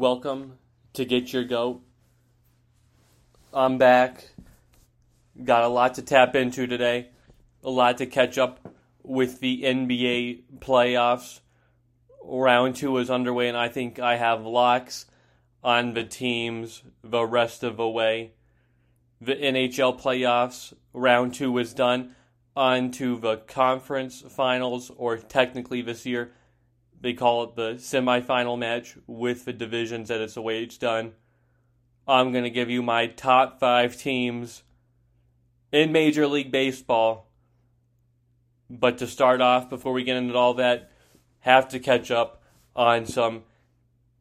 Welcome to Get Your Goat. I'm back. Got a lot to tap into today, a lot to catch up with the NBA playoffs. Round two is underway, and I think I have locks on the teams the rest of the way. The NHL playoffs, round two is done. On to the conference finals, or technically this year, they call it the semifinal match with the divisions that it's the way it's done. I'm going to give you my top five teams in Major League Baseball. But to start off, before we get into all that, have to catch up on some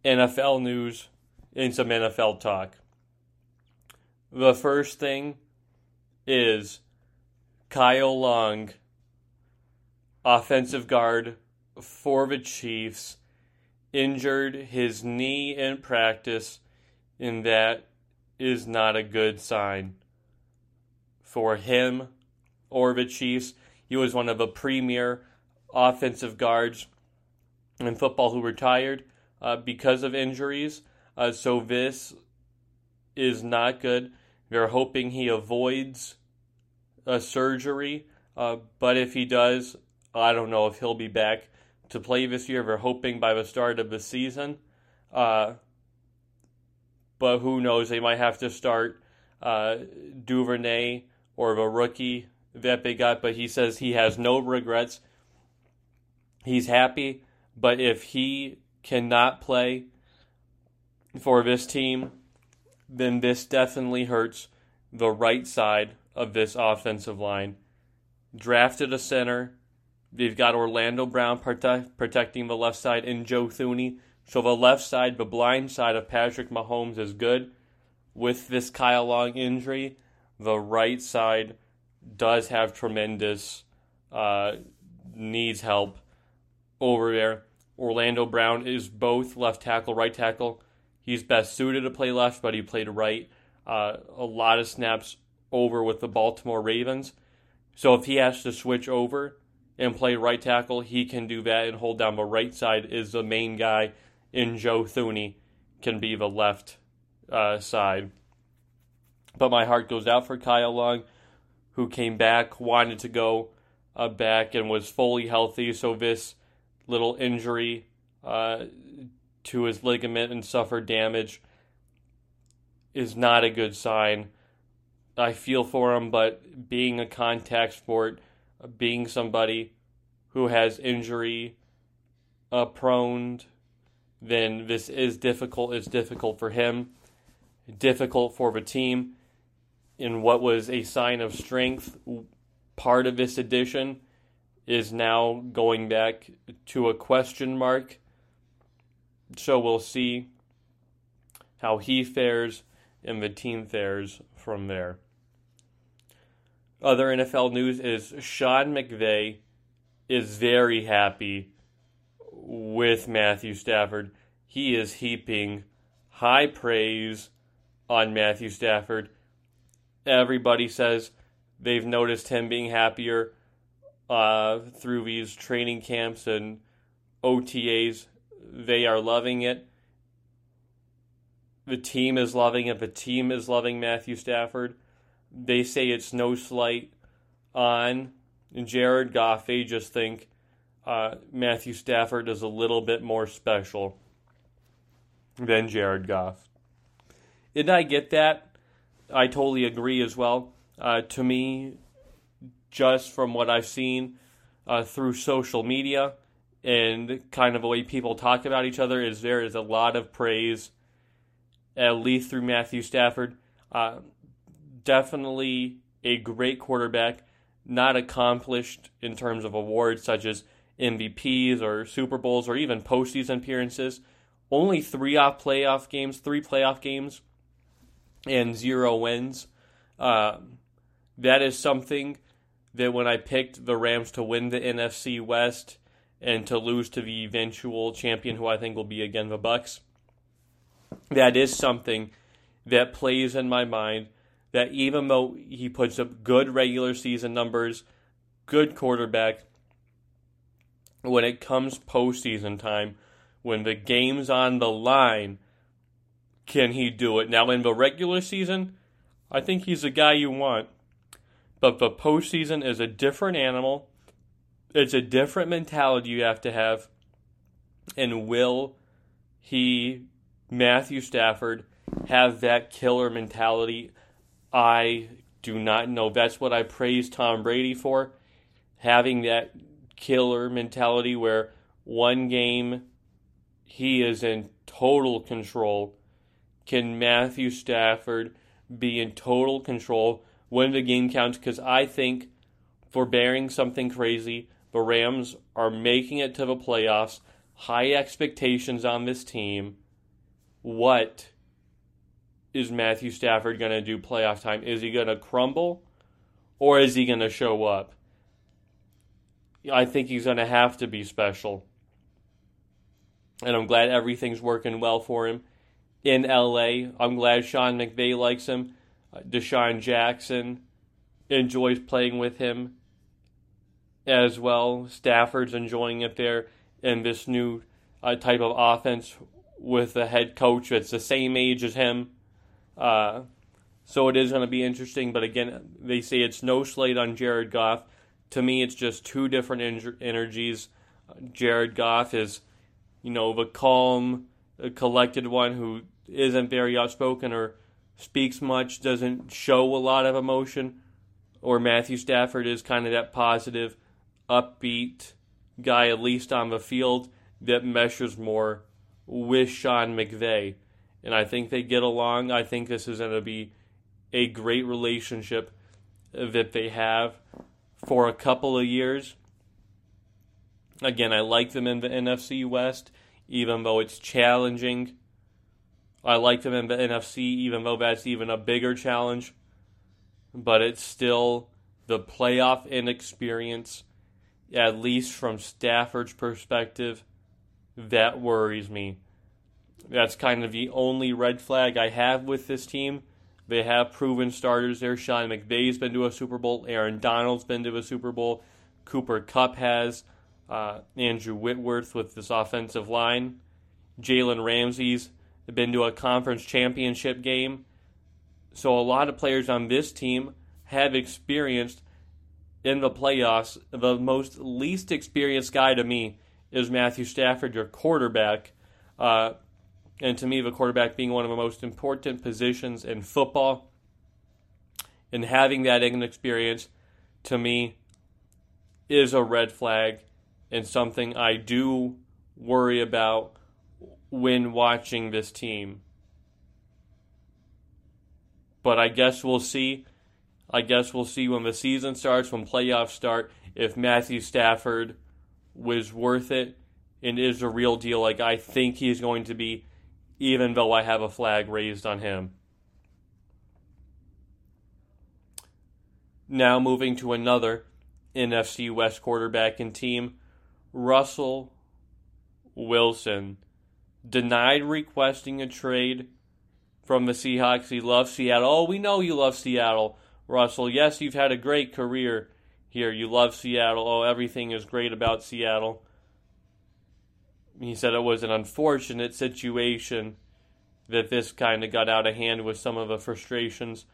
NFL news and some NFL talk. The first thing is Kyle Long, offensive guard for the Chiefs, injured his knee in practice, and that is not a good sign for him or the Chiefs. He was one of the premier offensive guards in football who retired uh, because of injuries. Uh, so this is not good. They're hoping he avoids a surgery, uh, but if he does, I don't know if he'll be back to play this year. They're hoping by the start of the season. Uh, but who knows? They might have to start uh, Duvernay or the rookie that they got. But he says he has no regrets. He's happy. But if he cannot play for this team, then this definitely hurts the right side of this offensive line. Drafted a center They've got Orlando Brown protect, protecting the left side and Joe Thuney. So the left side, the blind side of Patrick Mahomes is good. With this Kyle Long injury, the right side does have tremendous uh, needs help over there. Orlando Brown is both left tackle, right tackle. He's best suited to play left, but he played right uh, a lot of snaps over with the Baltimore Ravens. So if he has to switch over, and play right tackle, he can do that and hold down the right side is the main guy. In Joe Thuney can be the left uh, side. But my heart goes out for Kyle Long, who came back, wanted to go uh, back, and was fully healthy. So this little injury uh, to his ligament and suffered damage is not a good sign. I feel for him, but being a contact sport being somebody who has injury uh, prone, then this is difficult. It's difficult for him, difficult for the team. In what was a sign of strength, part of this addition is now going back to a question mark. So we'll see how he fares and the team fares from there. Other NFL news is Sean McVay is very happy with Matthew Stafford. He is heaping high praise on Matthew Stafford. Everybody says they've noticed him being happier uh, through these training camps and OTAs. They are loving it. The team is loving it. The team is loving Matthew Stafford. They say it's no slight on Jared Goff. They just think uh, Matthew Stafford is a little bit more special than Jared Goff. And I get that. I totally agree as well. Uh, to me, just from what I've seen uh, through social media and kind of the way people talk about each other, is there is a lot of praise, at least through Matthew Stafford. Uh, definitely a great quarterback, not accomplished in terms of awards such as MVPs or Super Bowls or even postseason appearances. Only three off playoff games, three playoff games, and zero wins. Uh, that is something that when I picked the Rams to win the NFC West and to lose to the eventual champion, who I think will be again the Bucs, that is something that plays in my mind that even though he puts up good regular season numbers, good quarterback, when it comes postseason time, when the game's on the line, can he do it? Now, in the regular season, I think he's the guy you want. But the postseason is a different animal. It's a different mentality you have to have. And will he, Matthew Stafford, have that killer mentality? I do not know. That's what I praise Tom Brady for. Having that killer mentality where one game he is in total control. Can Matthew Stafford be in total control when the game counts? Because I think, forbearing something crazy, the Rams are making it to the playoffs. High expectations on this team. What is Matthew Stafford going to do playoff time? Is he going to crumble or is he going to show up? I think he's going to have to be special. And I'm glad everything's working well for him in LA. I'm glad Sean McVay likes him. Uh, DeSean Jackson enjoys playing with him as well. Stafford's enjoying it there in this new uh, type of offense with a head coach that's the same age as him. Uh, so it is going to be interesting. But again, they say it's no slate on Jared Goff. To me, it's just two different energies. Jared Goff is, you know, the calm, collected one who isn't very outspoken or speaks much, doesn't show a lot of emotion. Or Matthew Stafford is kind of that positive, upbeat guy, at least on the field, that measures more with Sean McVay. And I think they get along. I think this is going to be a great relationship that they have for a couple of years. Again, I like them in the NFC West, even though it's challenging. I like them in the NFC, even though that's even a bigger challenge. But it's still the playoff inexperience, at least from Stafford's perspective, that worries me. That's kind of the only red flag I have with this team. They have proven starters there. Sean McVay's been to a Super Bowl. Aaron Donald's been to a Super Bowl. Cooper Kupp has. Uh, Andrew Whitworth with this offensive line. Jalen Ramsey's been to a conference championship game. So a lot of players on this team have experienced in the playoffs. The most least experienced guy to me is Matthew Stafford, your quarterback. Uh, and to me, the quarterback being one of the most important positions in football, and having that inexperience, to me, is a red flag and something I do worry about when watching this team. But I guess we'll see. I guess we'll see when the season starts, when playoffs start, if Matthew Stafford was worth it and is a real deal like I think he's going to be even though I have a flag raised on him. Now moving to another NFC West quarterback and team, Russell Wilson denied requesting a trade from the Seahawks. He loves Seattle. Oh, we know you love Seattle, Russell. Yes, you've had a great career here. You love Seattle. Oh, everything is great about Seattle he said it was an unfortunate situation that this kind of got out of hand with some of the frustrations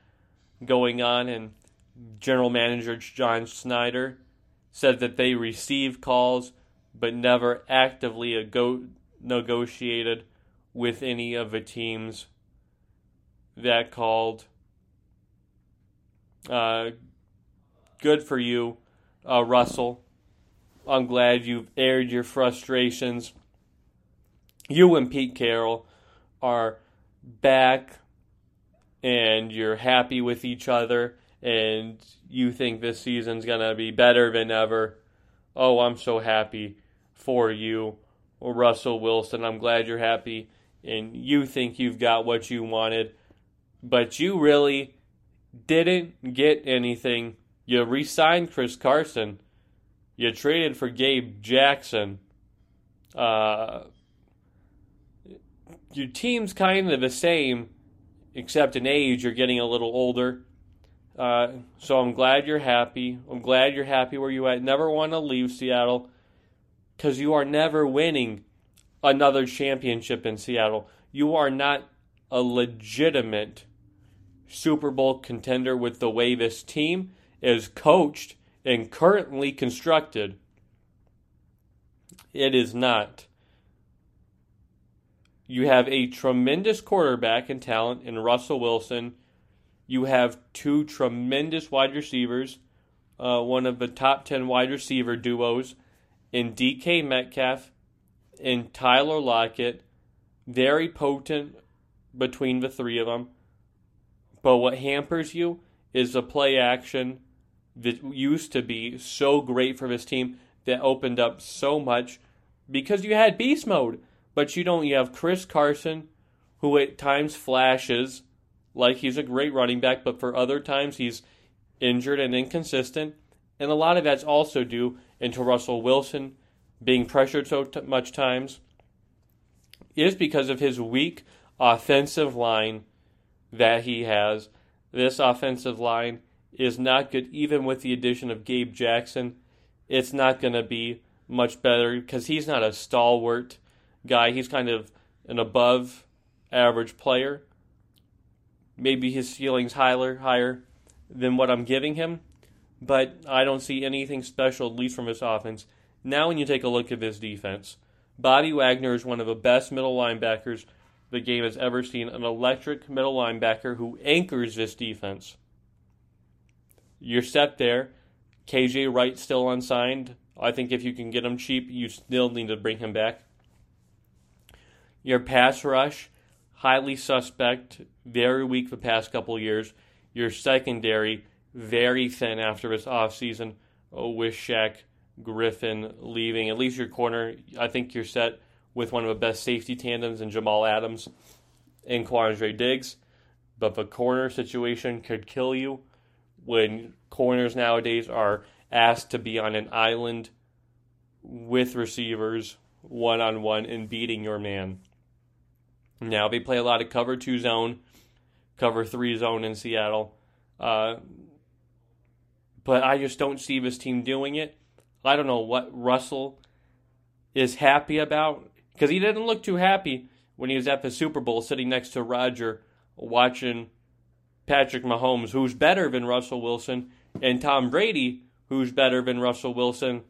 going on. And general manager John Schneider said that they received calls but never actively negotiated with any of the teams that called. Uh, good for you, uh, Russell. I'm glad you've aired your frustrations you and Pete Carroll are back and you're happy with each other and you think this season's going to be better than ever. Oh, I'm so happy for you, Russell Wilson. I'm glad you're happy and you think you've got what you wanted, but you really didn't get anything. You re signed Chris Carson, you traded for Gabe Jackson. Uh, your team's kind of the same, except in age. You're getting a little older. Uh, so I'm glad you're happy. I'm glad you're happy where you at. Never want to leave Seattle because you are never winning another championship in Seattle. You are not a legitimate Super Bowl contender with the way this team is coached and currently constructed. It is not. You have a tremendous quarterback in talent in Russell Wilson. You have two tremendous wide receivers, uh, one of the top 10 wide receiver duos in DK Metcalf and Tyler Lockett. Very potent between the three of them. But what hampers you is the play action that used to be so great for this team that opened up so much because you had beast mode. But you don't. You have Chris Carson, who at times flashes like he's a great running back, but for other times he's injured and inconsistent. And a lot of that's also due into Russell Wilson being pressured so t- much times is because of his weak offensive line that he has. This offensive line is not good, even with the addition of Gabe Jackson. It's not going to be much better because he's not a stalwart guy. He's kind of an above average player. Maybe his ceiling's higher higher than what I'm giving him, but I don't see anything special, at least from his offense. Now, when you take a look at his defense, Bobby Wagner is one of the best middle linebackers the game has ever seen. An electric middle linebacker who anchors this defense. You're set there. KJ Wright still unsigned. I think if you can get him cheap, you still need to bring him back. Your pass rush, highly suspect, very weak the past couple years. Your secondary, very thin after this offseason. Oh, with Shaq Griffin leaving. At least your corner, I think you're set with one of the best safety tandems in Jamal Adams and Quandre Diggs. But the corner situation could kill you when corners nowadays are asked to be on an island with receivers one on one and beating your man. Now they play a lot of cover two zone, cover three zone in Seattle. Uh, but I just don't see this team doing it. I don't know what Russell is happy about because he didn't look too happy when he was at the Super Bowl sitting next to Roger watching Patrick Mahomes, who's better than Russell Wilson, and Tom Brady, who's better than Russell Wilson,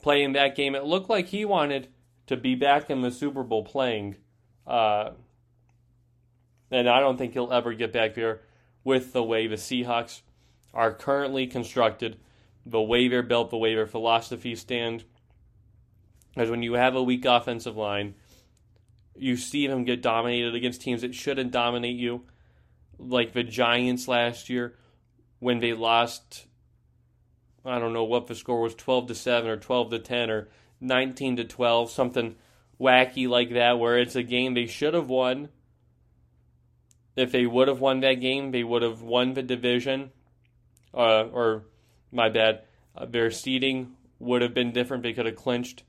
playing that game. It looked like he wanted to be back in the Super Bowl playing. Uh, and I don't think he'll ever get back there with the way the Seahawks are currently constructed, the way they're built, the way their philosophy stand. Because when you have a weak offensive line, you see them get dominated against teams that shouldn't dominate you, like the Giants last year when they lost. I don't know what the score was, twelve to seven or twelve to ten or nineteen to twelve, something wacky like that, where it's a game they should have won. If they would have won that game, they would have won the division. Uh, or, my bad, uh, their seeding would have been different. They could have clinched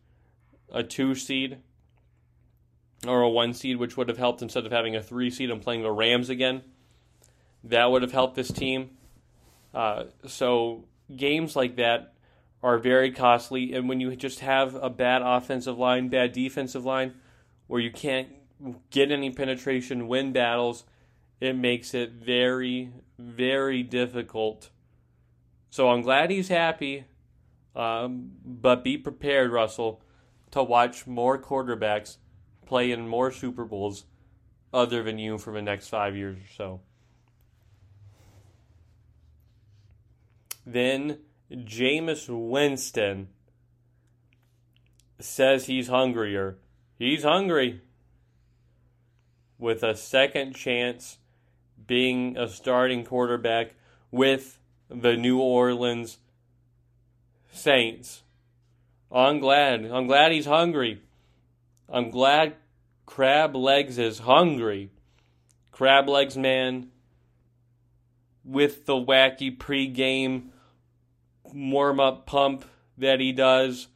a two seed or a one seed, which would have helped instead of having a three seed and playing the Rams again. That would have helped this team. Uh, so games like that are very costly, and when you just have a bad offensive line, bad defensive line, where you can't get any penetration, win battles, it makes it very, very difficult. So I'm glad he's happy, um, but be prepared, Russell to watch more quarterbacks play in more Super Bowls other than you for the next five years or so. Then Jameis Winston says he's hungrier. He's hungry. With a second chance being a starting quarterback with the New Orleans Saints. I'm glad. I'm glad he's hungry. I'm glad Crab Legs is hungry. Crab Legs man with the wacky pregame warm up pump that he does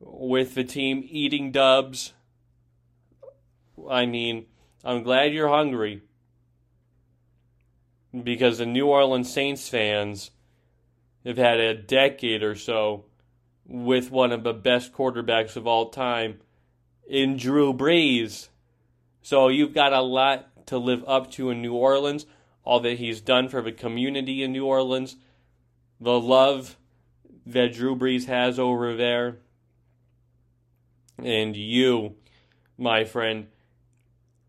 with the team eating dubs. I mean, I'm glad you're hungry because the New Orleans Saints fans have had a decade or so with one of the best quarterbacks of all time in Drew Brees. So you've got a lot to live up to in New Orleans, all that he's done for the community in New Orleans, the love that Drew Brees has over there, and you, my friend,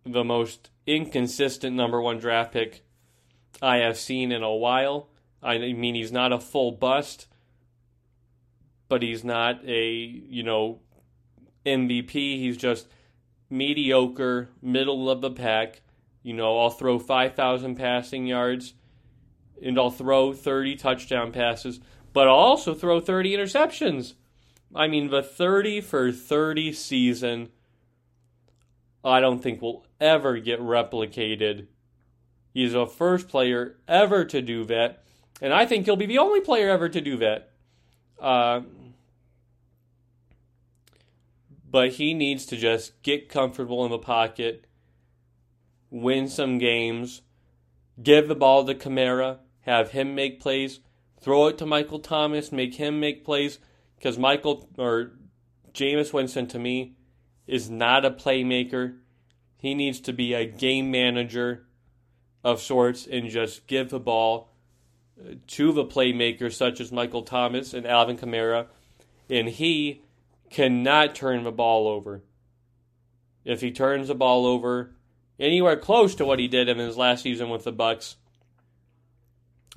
the most inconsistent number one draft pick I have seen in a while. I mean, he's not a full bust, but he's not a, you know, MVP. He's just mediocre, middle of the pack. You know, I'll throw 5,000 passing yards and I'll throw 30 touchdown passes, but also throw 30 interceptions. I mean, the 30 for 30 season, I don't think will ever get replicated. He's the first player ever to do that, and I think he'll be the only player ever to do that. Uh, but he needs to just get comfortable in the pocket, win some games, give the ball to Kamara, have him make plays, throw it to Michael Thomas, make him make plays, because Michael or Jameis Winston to me is not a playmaker. He needs to be a game manager of sorts and just give the ball uh, to the playmakers such as Michael Thomas and Alvin Kamara, and he cannot turn the ball over. If he turns the ball over anywhere close to what he did in his last season with the Bucs,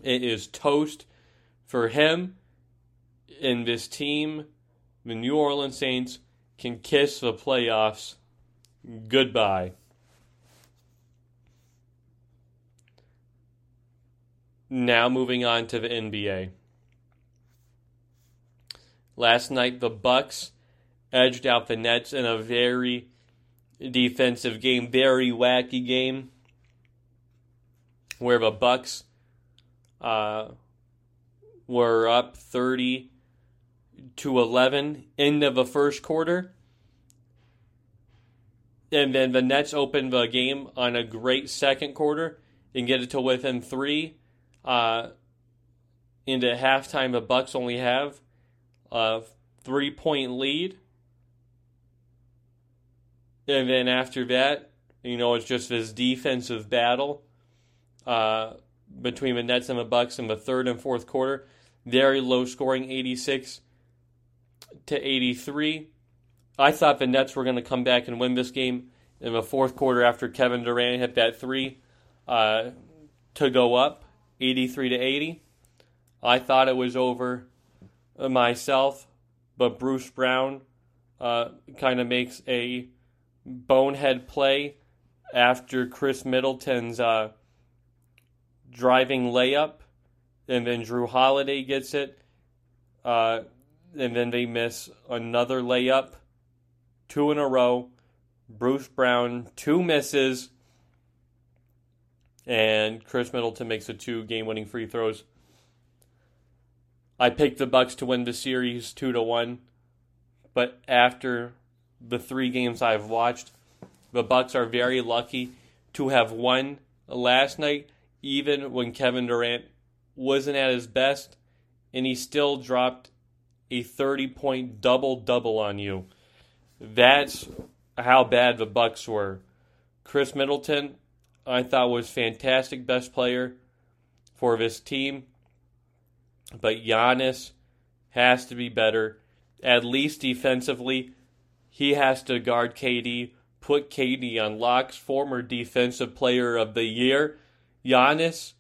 it is toast for him and this team. The New Orleans Saints can kiss the playoffs goodbye. Now moving on to the NBA. Last night the Bucks edged out the Nets in a very defensive game, very wacky game, where the Bucks uh, were up thirty to eleven end of the first quarter, and then the Nets opened the game on a great second quarter and get it to within three. Uh, into halftime, the Bucks only have a three point lead and then after that, you know, it's just this defensive battle uh, between the Nets and the Bucks in the third and fourth quarter. Very low scoring, 86 to 83. I thought the Nets were going to come back and win this game in the fourth quarter after Kevin Durant hit that three uh, to go up, 83 to 80. I thought it was over myself, but Bruce Brown uh, kind of makes a bonehead play after Khris Middleton's uh, driving layup, and then Jrue Holiday gets it, uh, and then they miss another layup, two in a row. Bruce Brown two misses, and Khris Middleton makes the two game-winning free throws. I picked the Bucks to win the series two to one, but after the three games I've watched, the Bucks are very lucky to have won last night, even when Kevin Durant wasn't at his best, and he still dropped a 30 point double double on you. That's how bad the Bucks were. Khris Middleton, I thought was fantastic best player for this team. But Giannis has to be better, at least defensively. He has to guard KD, put KD on locks, former defensive player of the year. Giannis,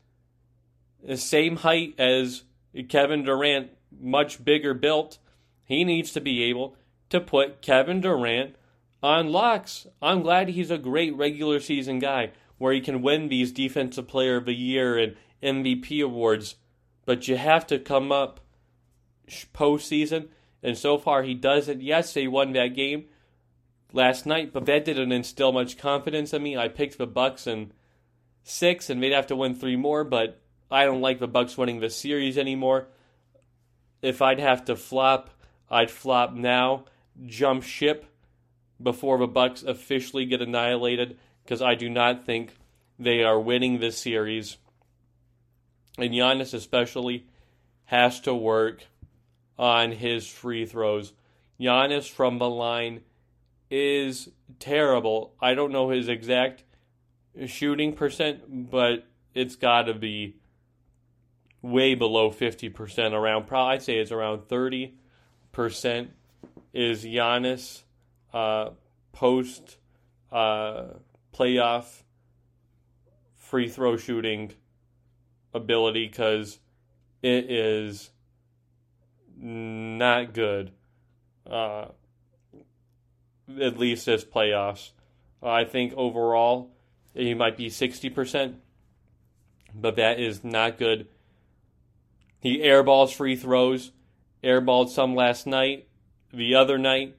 the same height as Kevin Durant, much bigger built. He needs to be able to put Kevin Durant on locks. I'm glad he's a great regular season guy where he can win these defensive player of the year and MVP awards. But you have to come up postseason and so far, he doesn't. Yes, they won that game last night, but that didn't instill much confidence in me. I picked the Bucks in six, and they'd have to win three more. But I don't like the Bucks winning the series anymore. If I'd have to flop, I'd flop now, jump ship before the Bucks officially get annihilated, because I do not think they are winning this series. And Giannis especially has to work on his free throws. Giannis from the line is terrible. I don't know his exact shooting percent, but it's got to be way below 50%. Around, probably, I'd say it's around 30% is Giannis uh, post uh, playoff free throw shooting ability because it is not good. Uh, at least as playoffs. I think overall he might be 60%, but that is not good. He airballs free throws, airballed some last night, the other night,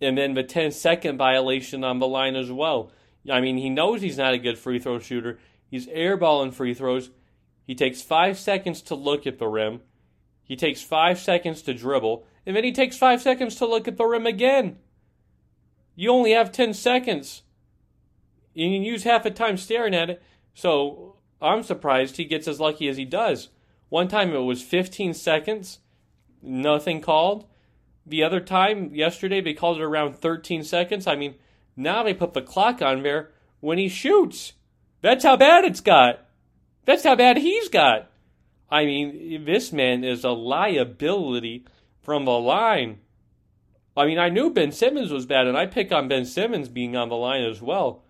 and then the 10 second violation on the line as well. I mean, he knows he's not a good free throw shooter. He's airballing free throws. He takes five seconds to look at the rim. He takes five seconds to dribble. And then he takes five seconds to look at the rim again. You only have 10 seconds. You can use half the time staring at it. So I'm surprised he gets as lucky as he does. One time it was 15 seconds, nothing called. The other time, yesterday, they called it around 13 seconds. I mean, now they put the clock on there when he shoots. That's how bad it's got. That's how bad he's got. I mean, this man is a liability from the line. I mean, I knew Ben Simmons was bad, and I pick on Ben Simmons being on the line as well.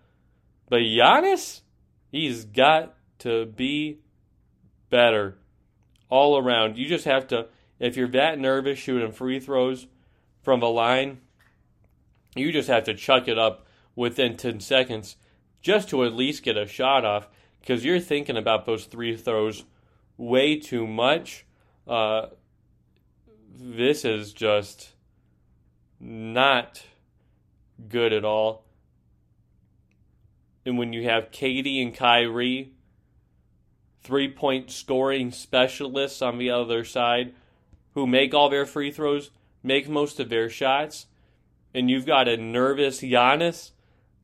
But Giannis, he's got to be better all around. You just have to, if you're that nervous shooting free throws from the line, you just have to chuck it up within 10 seconds just to at least get a shot off because you're thinking about those three throws way too much. Uh, this is just not good at all. And when you have KD and Kyrie three point scoring specialists on the other side who make all their free throws, make most of their shots, and you've got a nervous Giannis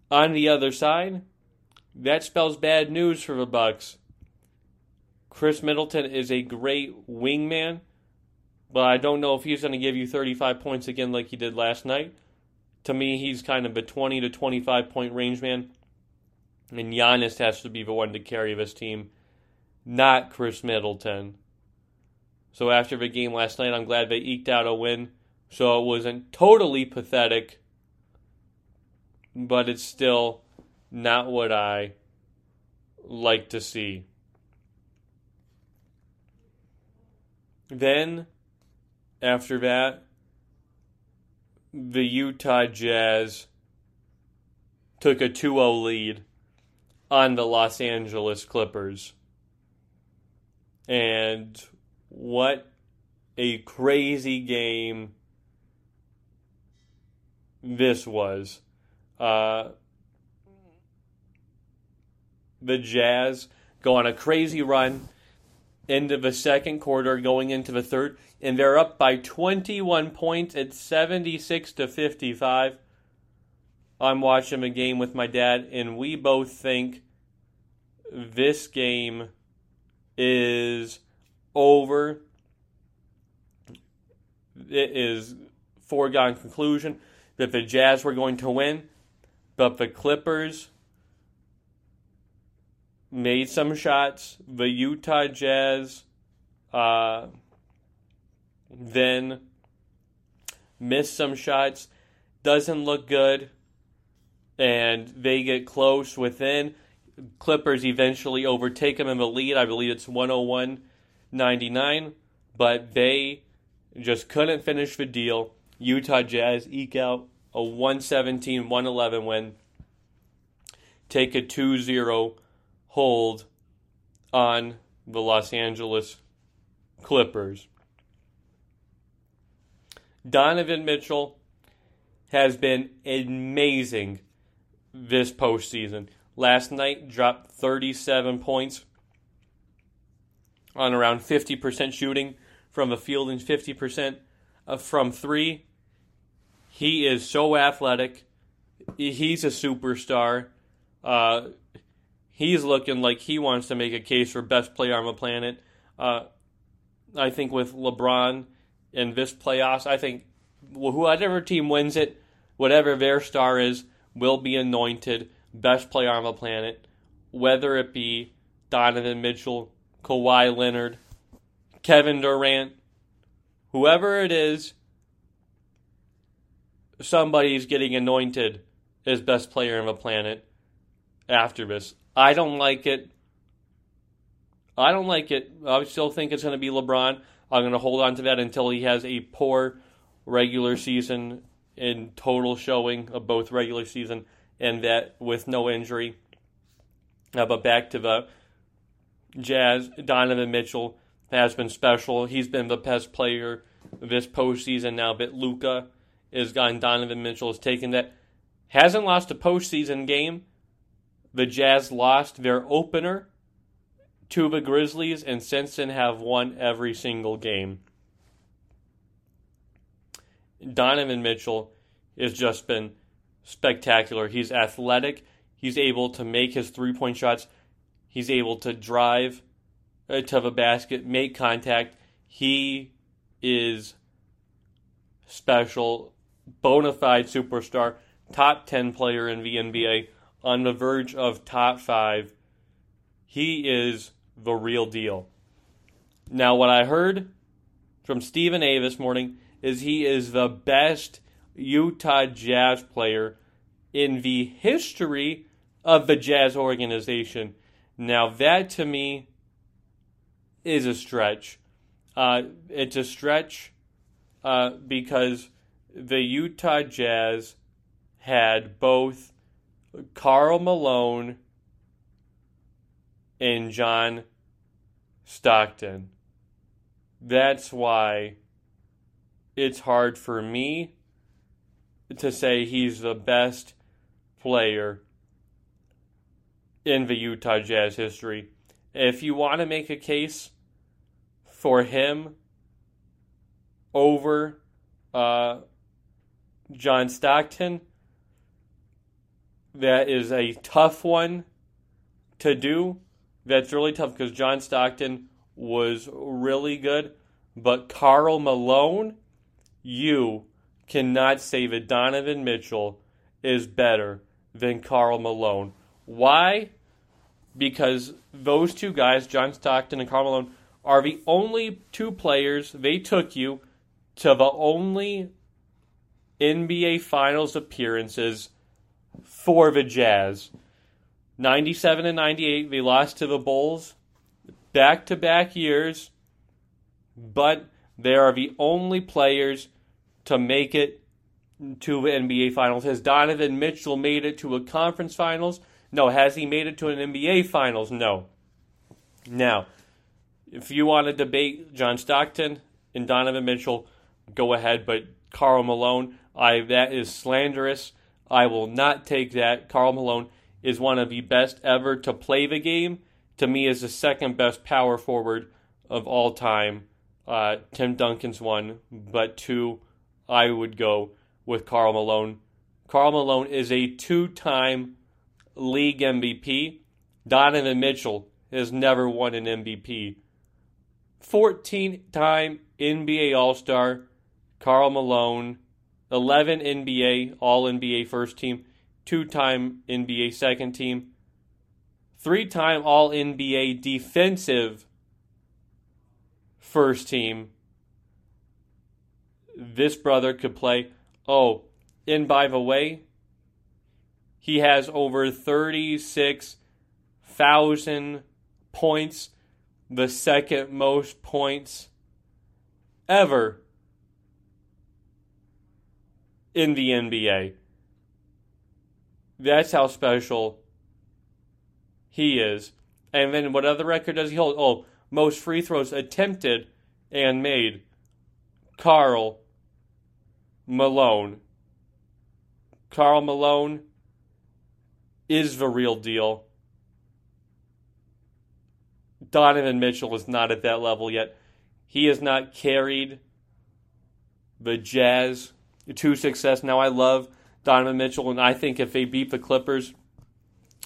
on the other side, that spells bad news for the Bucks. Khris Middleton is a great wingman, but I don't know if he's going to give you 35 points again like he did last night. To me, he's kind of a 20 to 25 point range man, and Giannis has to be the one to carry this team not Khris Middleton. So after the game last night, I'm glad they eked out a win. So it wasn't totally pathetic, but it's still not what I like to see. Then, after that, the Utah Jazz took a 2 0 lead on the Los Angeles Clippers. And what a crazy game this was. Uh, the Jazz go on a crazy run into the second quarter, going into the third, and they're up by 21 points at 76 to 55. I'm watching the game with my dad, and we both think this game is over. It is foregone conclusion that the Jazz were going to win, but the Clippers made some shots. The Utah Jazz uh, then missed some shots. Doesn't look good. And they get close within. Clippers eventually overtake them in the lead. I believe it's 101 99, but they just couldn't finish the deal. Utah Jazz eke out a 117 111 win, take a 2 0 hold on the Los Angeles Clippers. Donovan Mitchell has been amazing this postseason. Last night, dropped 37 points on around 50% shooting from the field and 50% from three. He is so athletic. He's a superstar. Uh, he's looking like he wants to make a case for best player on the planet. Uh, I think with LeBron in this playoffs, I think whoever team wins it, whatever their star is, will be anointed best player on the planet, whether it be Donovan Mitchell, Kawhi Leonard, Kevin Durant, whoever it is, somebody's getting anointed as best player on the planet after this. I don't like it. I don't like it. I still think it's going to be LeBron. I'm going to hold on to that until he has a poor regular season in total showing of both regular season and that with no injury. Uh, but back to the Jazz, Donovan Mitchell has been special. He's been the best player this postseason now, but Luka is gone. Donovan Mitchell has taken that. Hasn't lost a postseason game. The Jazz lost their opener to the Grizzlies, and since then have won every single game. Donovan Mitchell has just been spectacular. He's athletic. He's able to make his three point shots. He's able to drive uh, to the basket, make contact. He is special, bona fide superstar, top 10 player in the NBA, on the verge of top five. He is the real deal. Now, what I heard from Stephen A this morning is he is the best Utah Jazz player in the history of the Jazz organization. Now, that to me is a stretch. Uh, it's a stretch uh, because the Utah Jazz had both Karl Malone and John Stockton. That's why it's hard for me to say he's the best player in the Utah Jazz history. If you want to make a case for him over uh, John Stockton, that is a tough one to do. That's really tough because John Stockton was really good, but Karl Malone you cannot say that Donovan Mitchell is better than Karl Malone. Why? Because those two guys, John Stockton and Karl Malone, are the only two players they took you to the only NBA Finals appearances for the Jazz. 97 and 98, they lost to the Bulls back to back years, but they are the only players to make it to the NBA Finals. Has Donovan Mitchell made it to a conference finals? No. Has he made it to an NBA Finals? No. Now, if you want to debate John Stockton and Donovan Mitchell, go ahead. But Karl Malone, I that is slanderous. I will not take that. Karl Malone is one of the best ever to play the game. To me, is the second best power forward of all time. Uh, Tim Duncan's one, but two I would go with Karl Malone. Karl Malone is a two time league MVP. Donovan Mitchell has never won an MVP. 14 time NBA All Star, Karl Malone. 11 NBA All NBA first team, two time NBA second team, three time All NBA defensive first team, this brother could play. Oh, and by the way, he has over 36,000 points, the second most points ever in the NBA. That's how special he is. And then what other record does he hold? Oh, most free throws attempted and made. Karl Malone. Karl Malone is the real deal. Donovan Mitchell is not at that level yet. He has not carried the Jazz to success. Now, I love Donovan Mitchell, and I think if they beat the Clippers,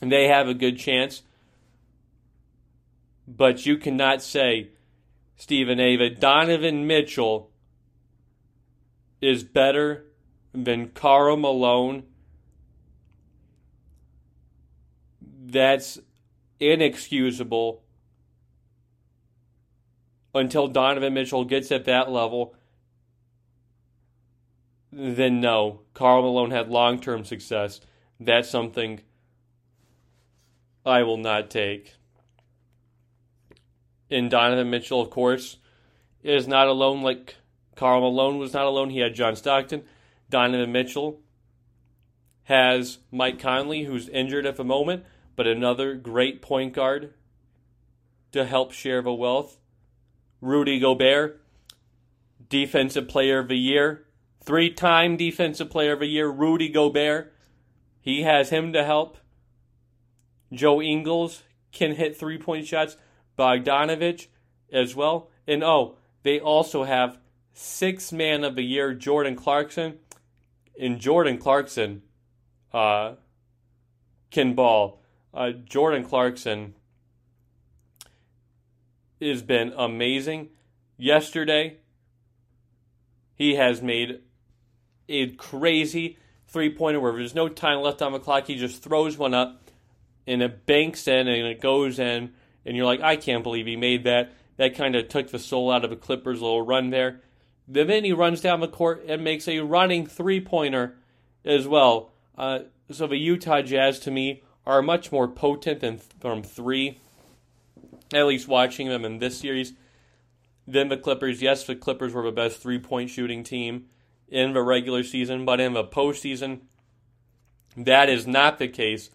they have a good chance. But you cannot say, Stephen A., that Donovan Mitchell is better than Karl Malone. that's inexcusable until Donovan Mitchell gets at that level. Then no, Karl Malone had long term success. That's something I will not take. And Donovan Mitchell, of course, is not alone like Karl Malone was not alone. He had John Stockton. Donovan Mitchell has Mike Conley, who's injured at the moment, but another great point guard to help share the wealth. Rudy Gobert, Defensive Player of the Year, three time Defensive Player of the Year, Rudy Gobert. He has him to help. Joe Ingles can hit three point shots. Bogdanovich as well. And oh, they also have six man of the year, Jordan Clarkson. And Jordan Clarkson uh, can ball. Uh, Jordan Clarkson has been amazing. Yesterday, he has made a crazy three pointer where there's no time left on the clock. He just throws one up and it banks in and it goes in. And you're like, I can't believe he made that. That kind of took the soul out of the Clippers' little run there. Then he runs down the court and makes a running three pointer as well. Uh, so the Utah Jazz, to me, are much more potent than from three, at least watching them in this series, than the Clippers. Yes, the Clippers were the best three point shooting team in the regular season, but in the postseason, that is not the case.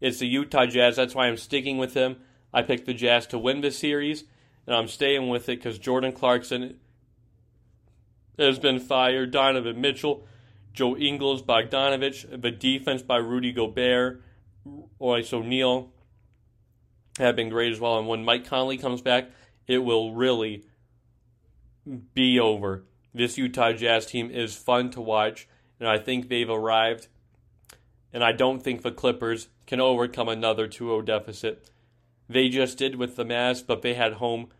It's the Utah Jazz. That's why I'm sticking with them. I picked the Jazz to win this series, and I'm staying with it because Jordan Clarkson has been fired. Donovan Mitchell Joe Ingles, Bogdanovich, the defense by Rudy Gobert, Royce O'Neale have been great as well. And when Mike Conley comes back, it will really be over. This Utah Jazz team is fun to watch, and I think they've arrived. And I don't think the Clippers can overcome another 2 0 deficit. They just did with the Mavs, but they had home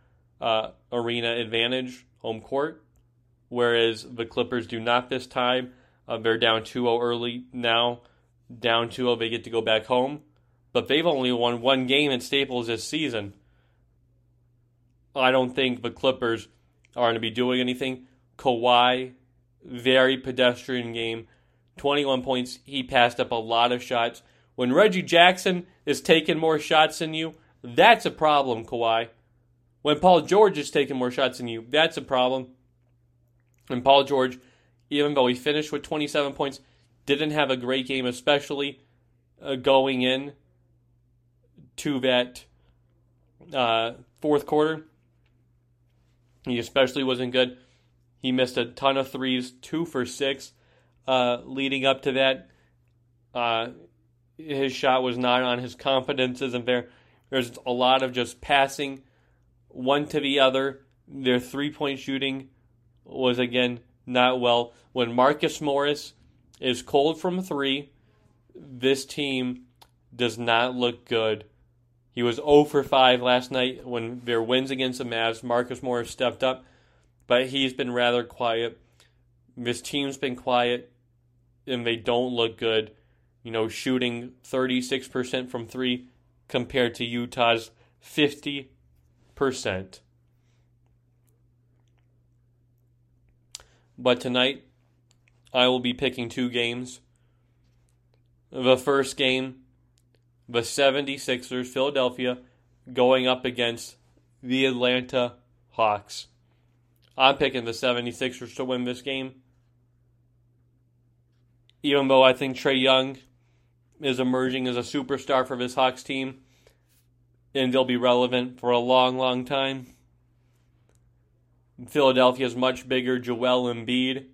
uh, arena advantage, home court, whereas the Clippers do not this time. Uh, they're down 2 0 early now. Down 2 0, they get to go back home. But they've only won one game in Staples this season. I don't think the Clippers are going to be doing anything. Kawhi, very pedestrian game. 21 points. He passed up a lot of shots. When Reggie Jackson is taking more shots than you, that's a problem, Kawhi. When Paul George is taking more shots than you, that's a problem. And Paul George even though he finished with 27 points, didn't have a great game, especially uh, going in to that uh, fourth quarter. He especially wasn't good. He missed a ton of threes, two for six, uh, leading up to that. Uh, his shot was not on. His confidence isn't there. There's a lot of just passing one to the other. Their three point shooting was again not well. When Marcus Morris is cold from three, this team does not look good. He was 0 for 5 last night when their wins against the Mavs. Marcus Morris stepped up, but he's been rather quiet. This team's been quiet, and they don't look good. You know, shooting 36% from three compared to Utah's 50%. But tonight, I will be picking two games. The first game, the 76ers, Philadelphia, going up against the Atlanta Hawks. I'm picking the 76ers to win this game. Even though I think Trae Young is emerging as a superstar for this Hawks team, and they'll be relevant for a long, long time. Philadelphia is much bigger. Joel Embiid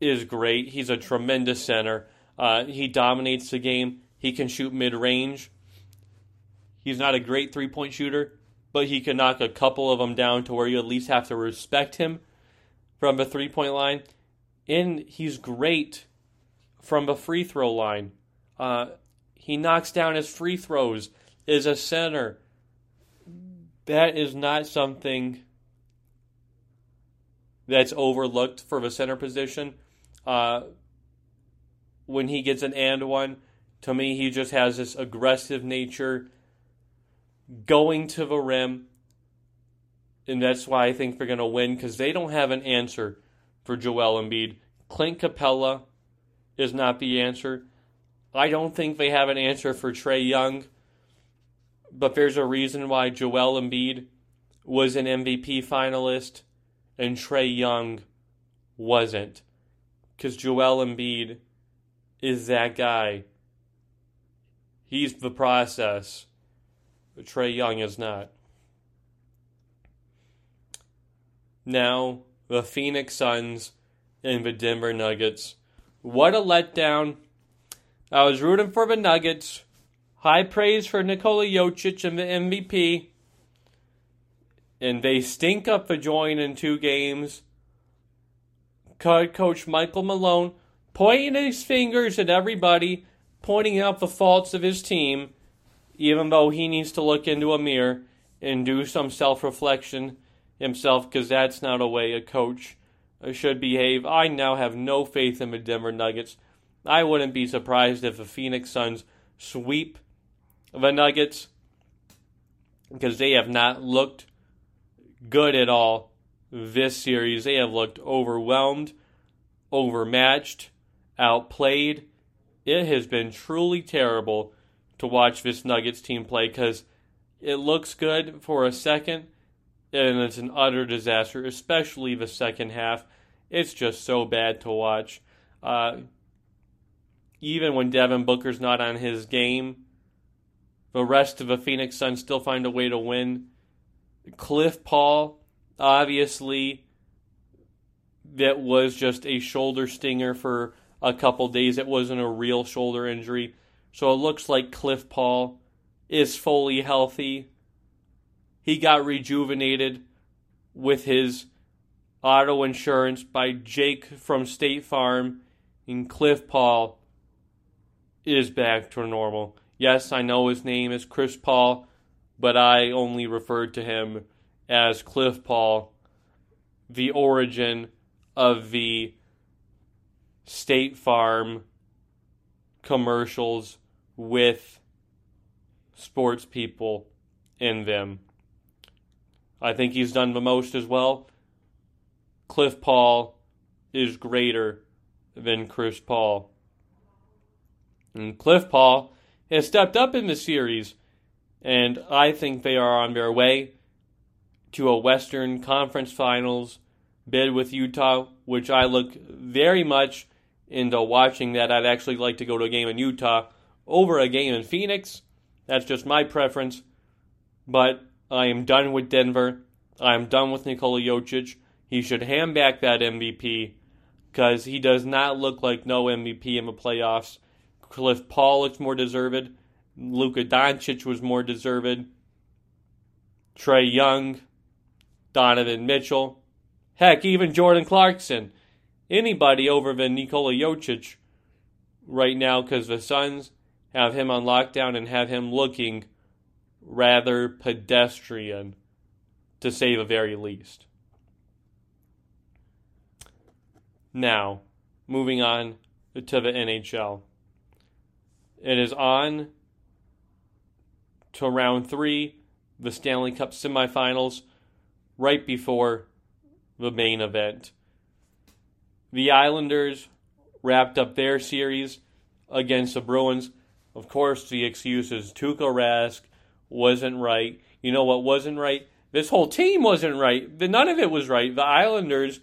is great. He's a tremendous center. Uh, he dominates the game. He can shoot mid range. He's not a great three point shooter, but he can knock a couple of them down to where you at least have to respect him from the three point line. And he's great from the free throw line. Uh, he knocks down his free throws, is a center that is not something that's overlooked for the center position. Uh, when he gets an and one, To me, he just has this aggressive nature, going to the rim, and that's why I think they're going to win because they don't have an answer for Joel Embiid. Clint Capela is not the answer. I don't think they have an answer for Trae Young, but there's a reason why Joel Embiid was an MVP finalist and Trae Young wasn't. Because Joel Embiid is that guy. He's the process. Trae Young is not. Now, the Phoenix Suns and the Denver Nuggets. What a letdown. I was rooting for the Nuggets. High praise for Nikola Jokic and the MVP. And they stink up the joint in two games. Coach Michael Malone pointing his fingers at everybody, pointing out the faults of his team, even though he needs to look into a mirror and do some self reflection himself because that's not a way a coach uh, should behave. I now have no faith in the Denver Nuggets. I wouldn't be surprised if the Phoenix Suns sweep the Nuggets because they have not looked good at all this series. They have looked overwhelmed, overmatched, outplayed. It has been truly terrible to watch this Nuggets team play because it looks good for a second and it's an utter disaster, especially the second half. It's just so bad to watch. Uh, even when Devin Booker's not on his game, the rest of the Phoenix Suns still find a way to win. Cliff Paul, obviously, that was just a shoulder stinger for a couple days. It wasn't a real shoulder injury. So it looks like Cliff Paul is fully healthy he got rejuvenated with his auto insurance by Jake from State Farm, and Cliff Paul is back to normal. Yes, I know his name is Chris Paul, but I only referred to him as Cliff Paul, the origin of the State Farm commercials with sports people in them. I think he's done the most as well. Cliff Paul is greater than Chris Paul. And Cliff Paul has stepped up in the series, and I think they are on their way to a Western Conference Finals bid with Utah, which I look very much into watching that. I'd actually like to go to a game in Utah over a game in Phoenix. That's just my preference. But I am done with Denver. I am done with Nikola Jokic. He should hand back that MVP because he does not look like no MVP in the playoffs. Cliff Paul looks more deserved. Luka Doncic was more deserved. Trae Young, Donovan Mitchell, heck, even Jordan Clarkson. Anybody over than Nikola Jokic right now because the Suns have him on lockdown and have him looking rather pedestrian, to say the very least. Now, moving on to the NHL. It is on to round three, the Stanley Cup semifinals, right before the main event. The Islanders wrapped up their series against the Bruins. Of course, the excuse is Tuukka Rask wasn't right. You know what wasn't right? This whole team wasn't right. None of it was right. The Islanders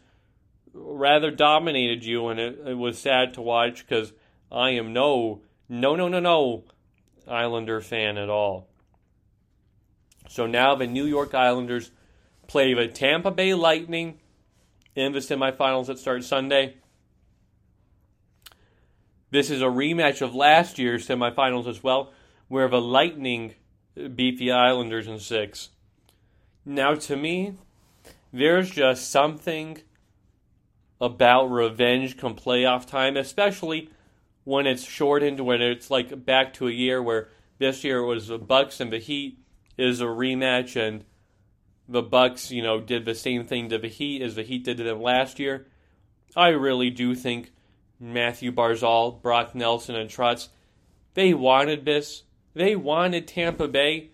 rather dominated you, and it, it was sad to watch because I am no, no, no, no, no Islander fan at all. So now the New York Islanders play the Tampa Bay Lightning in the semifinals that start Sunday. This is a rematch of last year's semifinals as well, where the Lightning beat the Islanders in six. Now, to me, there's just something about revenge come playoff time, especially when it's shortened, when it's like back to a year where this year it was the Bucks and the Heat is a rematch, and the Bucks, you know, did the same thing to the Heat as the Heat did to them last year. I really do think Mathew Barzal, Brock Nelson, and Trotz They wanted this. They wanted Tampa Bay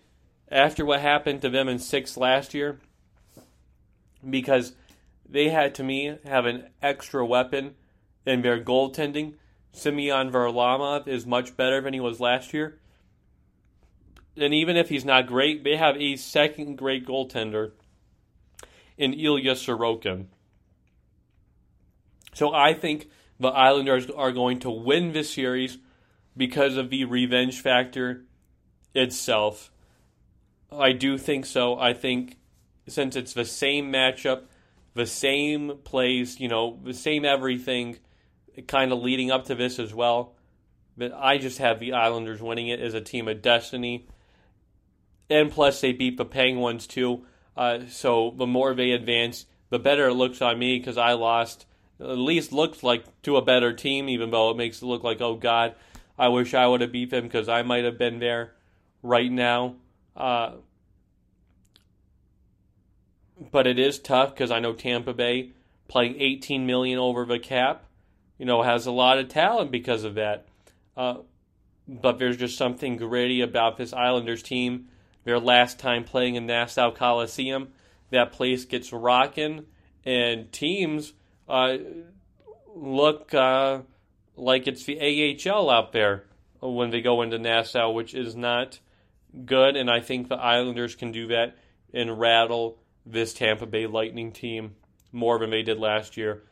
after what happened to them in six last year because they had, to me, have an extra weapon in their goaltending. Semyon Varlamov is much better than he was last year. And even if he's not great, they have a second great goaltender in Ilya Sorokin. So I think the Islanders are going to win this series because of the revenge factor itself. I do think so. I think since it's the same matchup, the same plays, you know, the same everything, kind of leading up to this as well. But I just have the Islanders winning it as a team of destiny. And plus, they beat the Penguins too. Uh, so the more they advance, the better it looks on me because I lost. At least looks like to a better team, even though it makes it look like, oh God, I wish I would have beat them because I might have been there right now. Uh, but it is tough because I know Tampa Bay playing 18 million over the cap, you know, has a lot of talent because of that. Uh, but there's just something gritty about this Islanders team. Their last time playing in Nassau Coliseum, that place gets rocking, and teams uh, look uh, like it's the AHL out there when they go into Nassau, which is not good. And I think the Islanders can do that and rattle this Tampa Bay Lightning team more than they did last year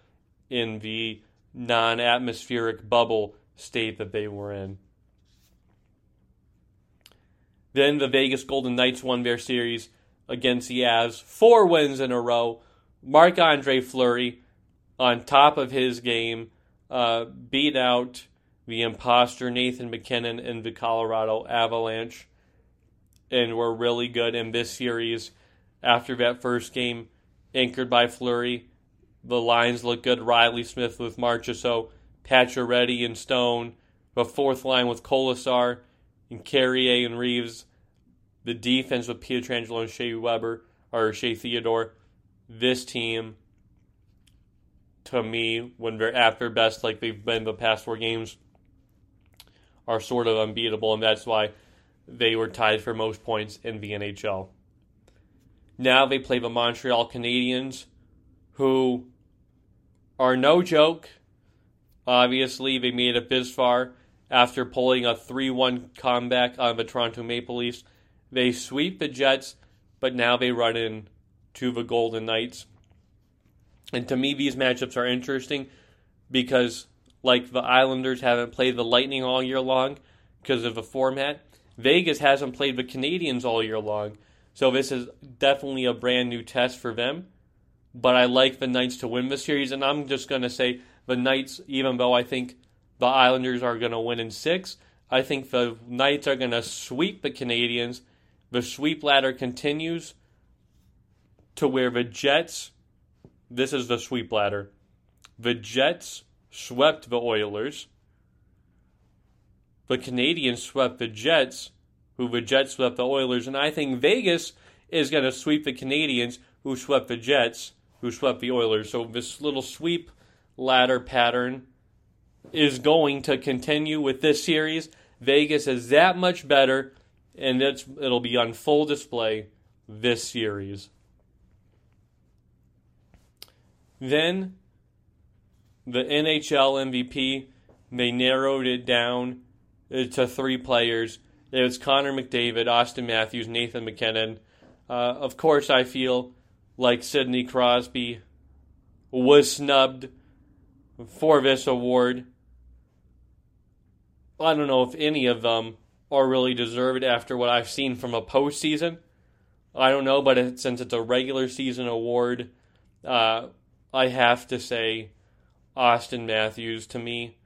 in the non atmospheric bubble state that they were in. Then the Vegas Golden Knights won their series against the Avs, four wins in a row. Marc Andre Fleury, on top of his game, uh, beat out the imposter Nathan MacKinnon and the Colorado Avalanche, and were really good in this series after that first game, anchored by Fleury. The lines look good. Reilly Smith with Marchessault, Pacioretty and Stone. The fourth line with Kolesar and Carrier and Reaves. The defense with Pietrangelo and Shea Weber or Shea Theodore. This team, to me, when they're at their best, like they've been the past four games, are sort of unbeatable, and that's why they were tied for most points in the NHL. Now they play the Montreal Canadiens, who are no joke. Obviously, they made it this far after pulling a 3 1 comeback on the Toronto Maple Leafs. They sweep the Jets, but now they run in to the Golden Knights. And to me, these matchups are interesting because, like the Islanders haven't played the Lightning all year long because of the format, Vegas hasn't played the Canadiens all year long. So this is definitely a brand new test for them. But I like the Knights to win the series, and I'm just going to say the Knights, even though I think the Islanders are going to win in six, I think the Knights are going to sweep the Canadiens. The sweep ladder continues to where the Jets, this is the sweep ladder, the Jets swept the Oilers, the Canadiens swept the Jets, who the Jets swept the Oilers, and I think Vegas is going to sweep the Canadiens, who swept the Jets, who swept the Oilers. So this little sweep ladder pattern is going to continue with this series. Vegas is that much better, and it's, it'll be on full display this series. Then the NHL MVP, they narrowed it down to three players it was Connor McDavid, Auston Matthews, Nathan MacKinnon. Uh, of course, I feel like Sidney Crosby was snubbed for this award. I don't know if any of them are really deserved after what I've seen from a postseason. I don't know, but it, since it's a regular season award, uh, I have to say Auston Matthews to me.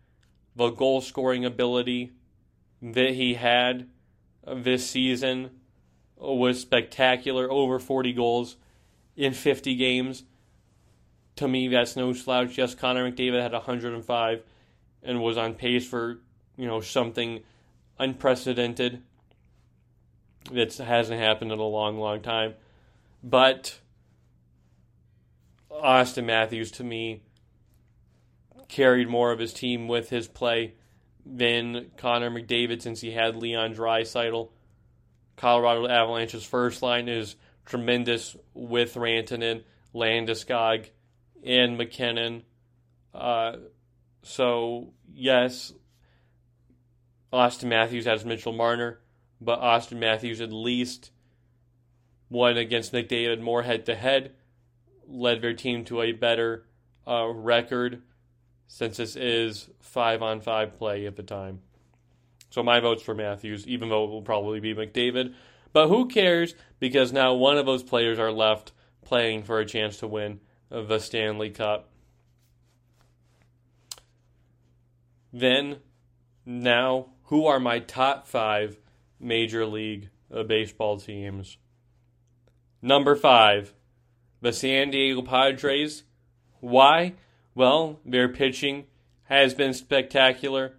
The goal scoring ability that he had this season was spectacular. Over 40 goals in 50 games. To me, that's no slouch. Yes, Connor McDavid had 105 and was on pace for you know something unprecedented that hasn't happened in a long, long time. But Auston Matthews, to me, carried more of his team with his play than Connor McDavid since he had Leon Draisaitl. Colorado Avalanche's first line is tremendous with Rantanen, Landeskog, and MacKinnon. Uh, so, yes, Auston Matthews has Mitchell Marner, but Auston Matthews at least won against McDavid more head to head, led their team to a better uh, record since this is five on five play at the time. So my vote's for Matthews, even though it will probably be McDavid. But who cares? Because now one of those players are left playing for a chance to win the Stanley Cup. Then, now, who are my top five Major League uh, Baseball teams? Number five, the San Diego Padres. Why? Well, their pitching has been spectacular.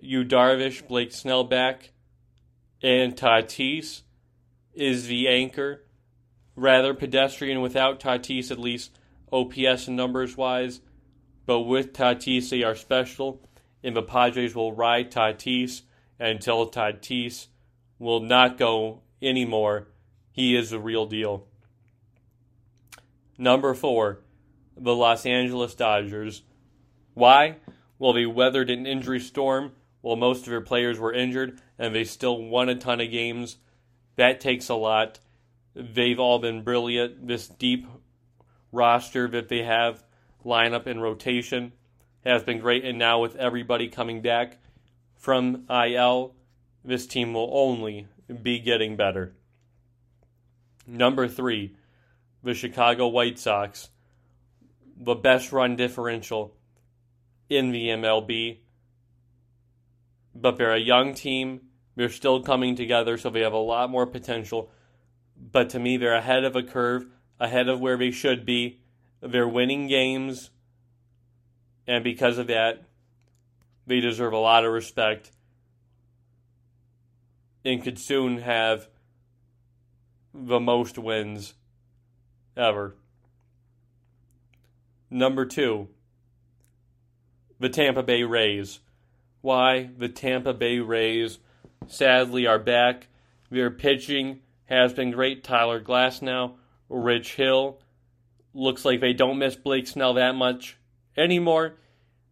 Yu Darvish, Blake Snellback, and Tatis is the anchor. Rather pedestrian without Tatis, at least OPS and numbers wise. But with Tatis, they are special, and the Padres will ride Tatis until Tatis will not go anymore. He is the real deal. Number four, the Los Angeles Dodgers. Why? Well, they weathered an injury storm while most of their players were injured, and they still won a ton of games. That takes a lot. They've all been brilliant. This deep roster that they have, lineup and rotation, has been great. And now with everybody coming back from IL, this team will only be getting better. Number three, the Chicago White Sox the best run differential in the MLB. But they're a young team. They're still coming together, so they have a lot more potential. But to me, they're ahead of a curve, ahead of where they should be. They're winning games. And because of that, they deserve a lot of respect and could soon have the most wins ever. Number two, the Tampa Bay Rays. Why? The Tampa Bay Rays sadly are back. Their pitching has been great. Tyler Glasnow, Rich Hill. Looks like they don't miss Blake Snell that much anymore.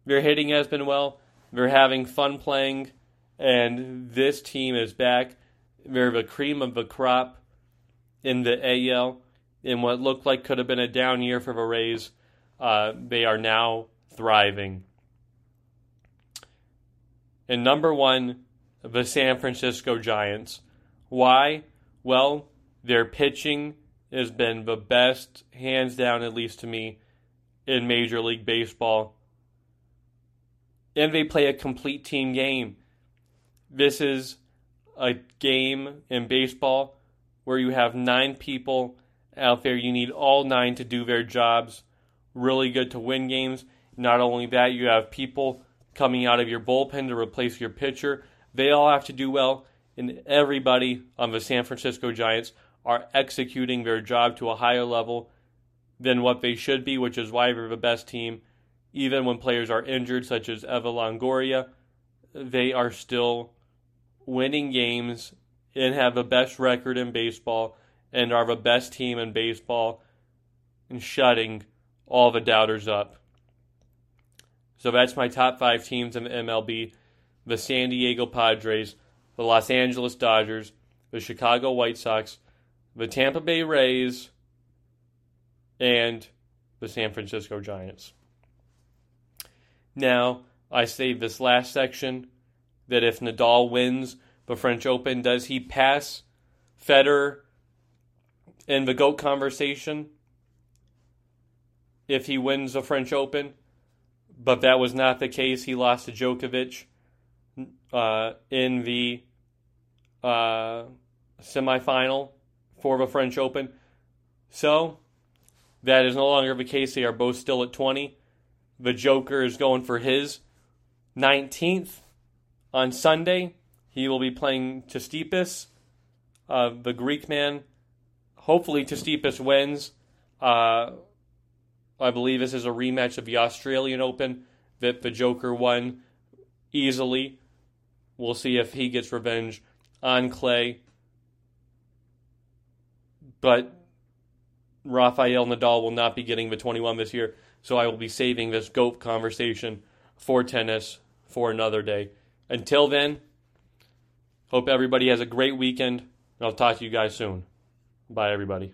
Their hitting has been well. They're having fun playing. And this team is back. They're the cream of the crop in the AL in what looked like could have been a down year for the Rays uh, they are now thriving. And number one, the San Francisco Giants. Why? Well, their pitching has been the best, hands down, at least to me, in Major League Baseball. And they play a complete team game. This is a game in baseball where you have nine people out there. You need all nine to do their jobs really good to win games. Not only that, you have people coming out of your bullpen to replace your pitcher. They all have to do well, and everybody on the San Francisco Giants are executing their job to a higher level than what they should be, which is why they're the best team. Even when players are injured, such as Evan Longoria, they are still winning games and have the best record in baseball and are the best team in baseball and shutting all the doubters up. So that's my top five teams in MLB the San Diego Padres, the Los Angeles Dodgers, the Chicago White Sox, the Tampa Bay Rays, and the San Francisco Giants. Now, I saved this last section that if Nadal wins the French Open, does he pass Federer in the GOAT conversation? if he wins the French Open, but that was not the case. He lost to Djokovic uh, in the uh, semifinal for the French Open. So that is no longer the case. They are both still at 20. The Joker is going for his 19th on Sunday. He will be playing Tsitsipas, uh, the Greek man. Hopefully, Tsitsipas wins. Uh, I believe this is a rematch of the Australian Open that the Joker won easily. We'll see if he gets revenge on Clay. But Rafael Nadal will not be getting the 21 this year, so I will be saving this GOAT conversation for tennis for another day. Until then, hope everybody has a great weekend. And I'll talk to you guys soon. Bye, everybody.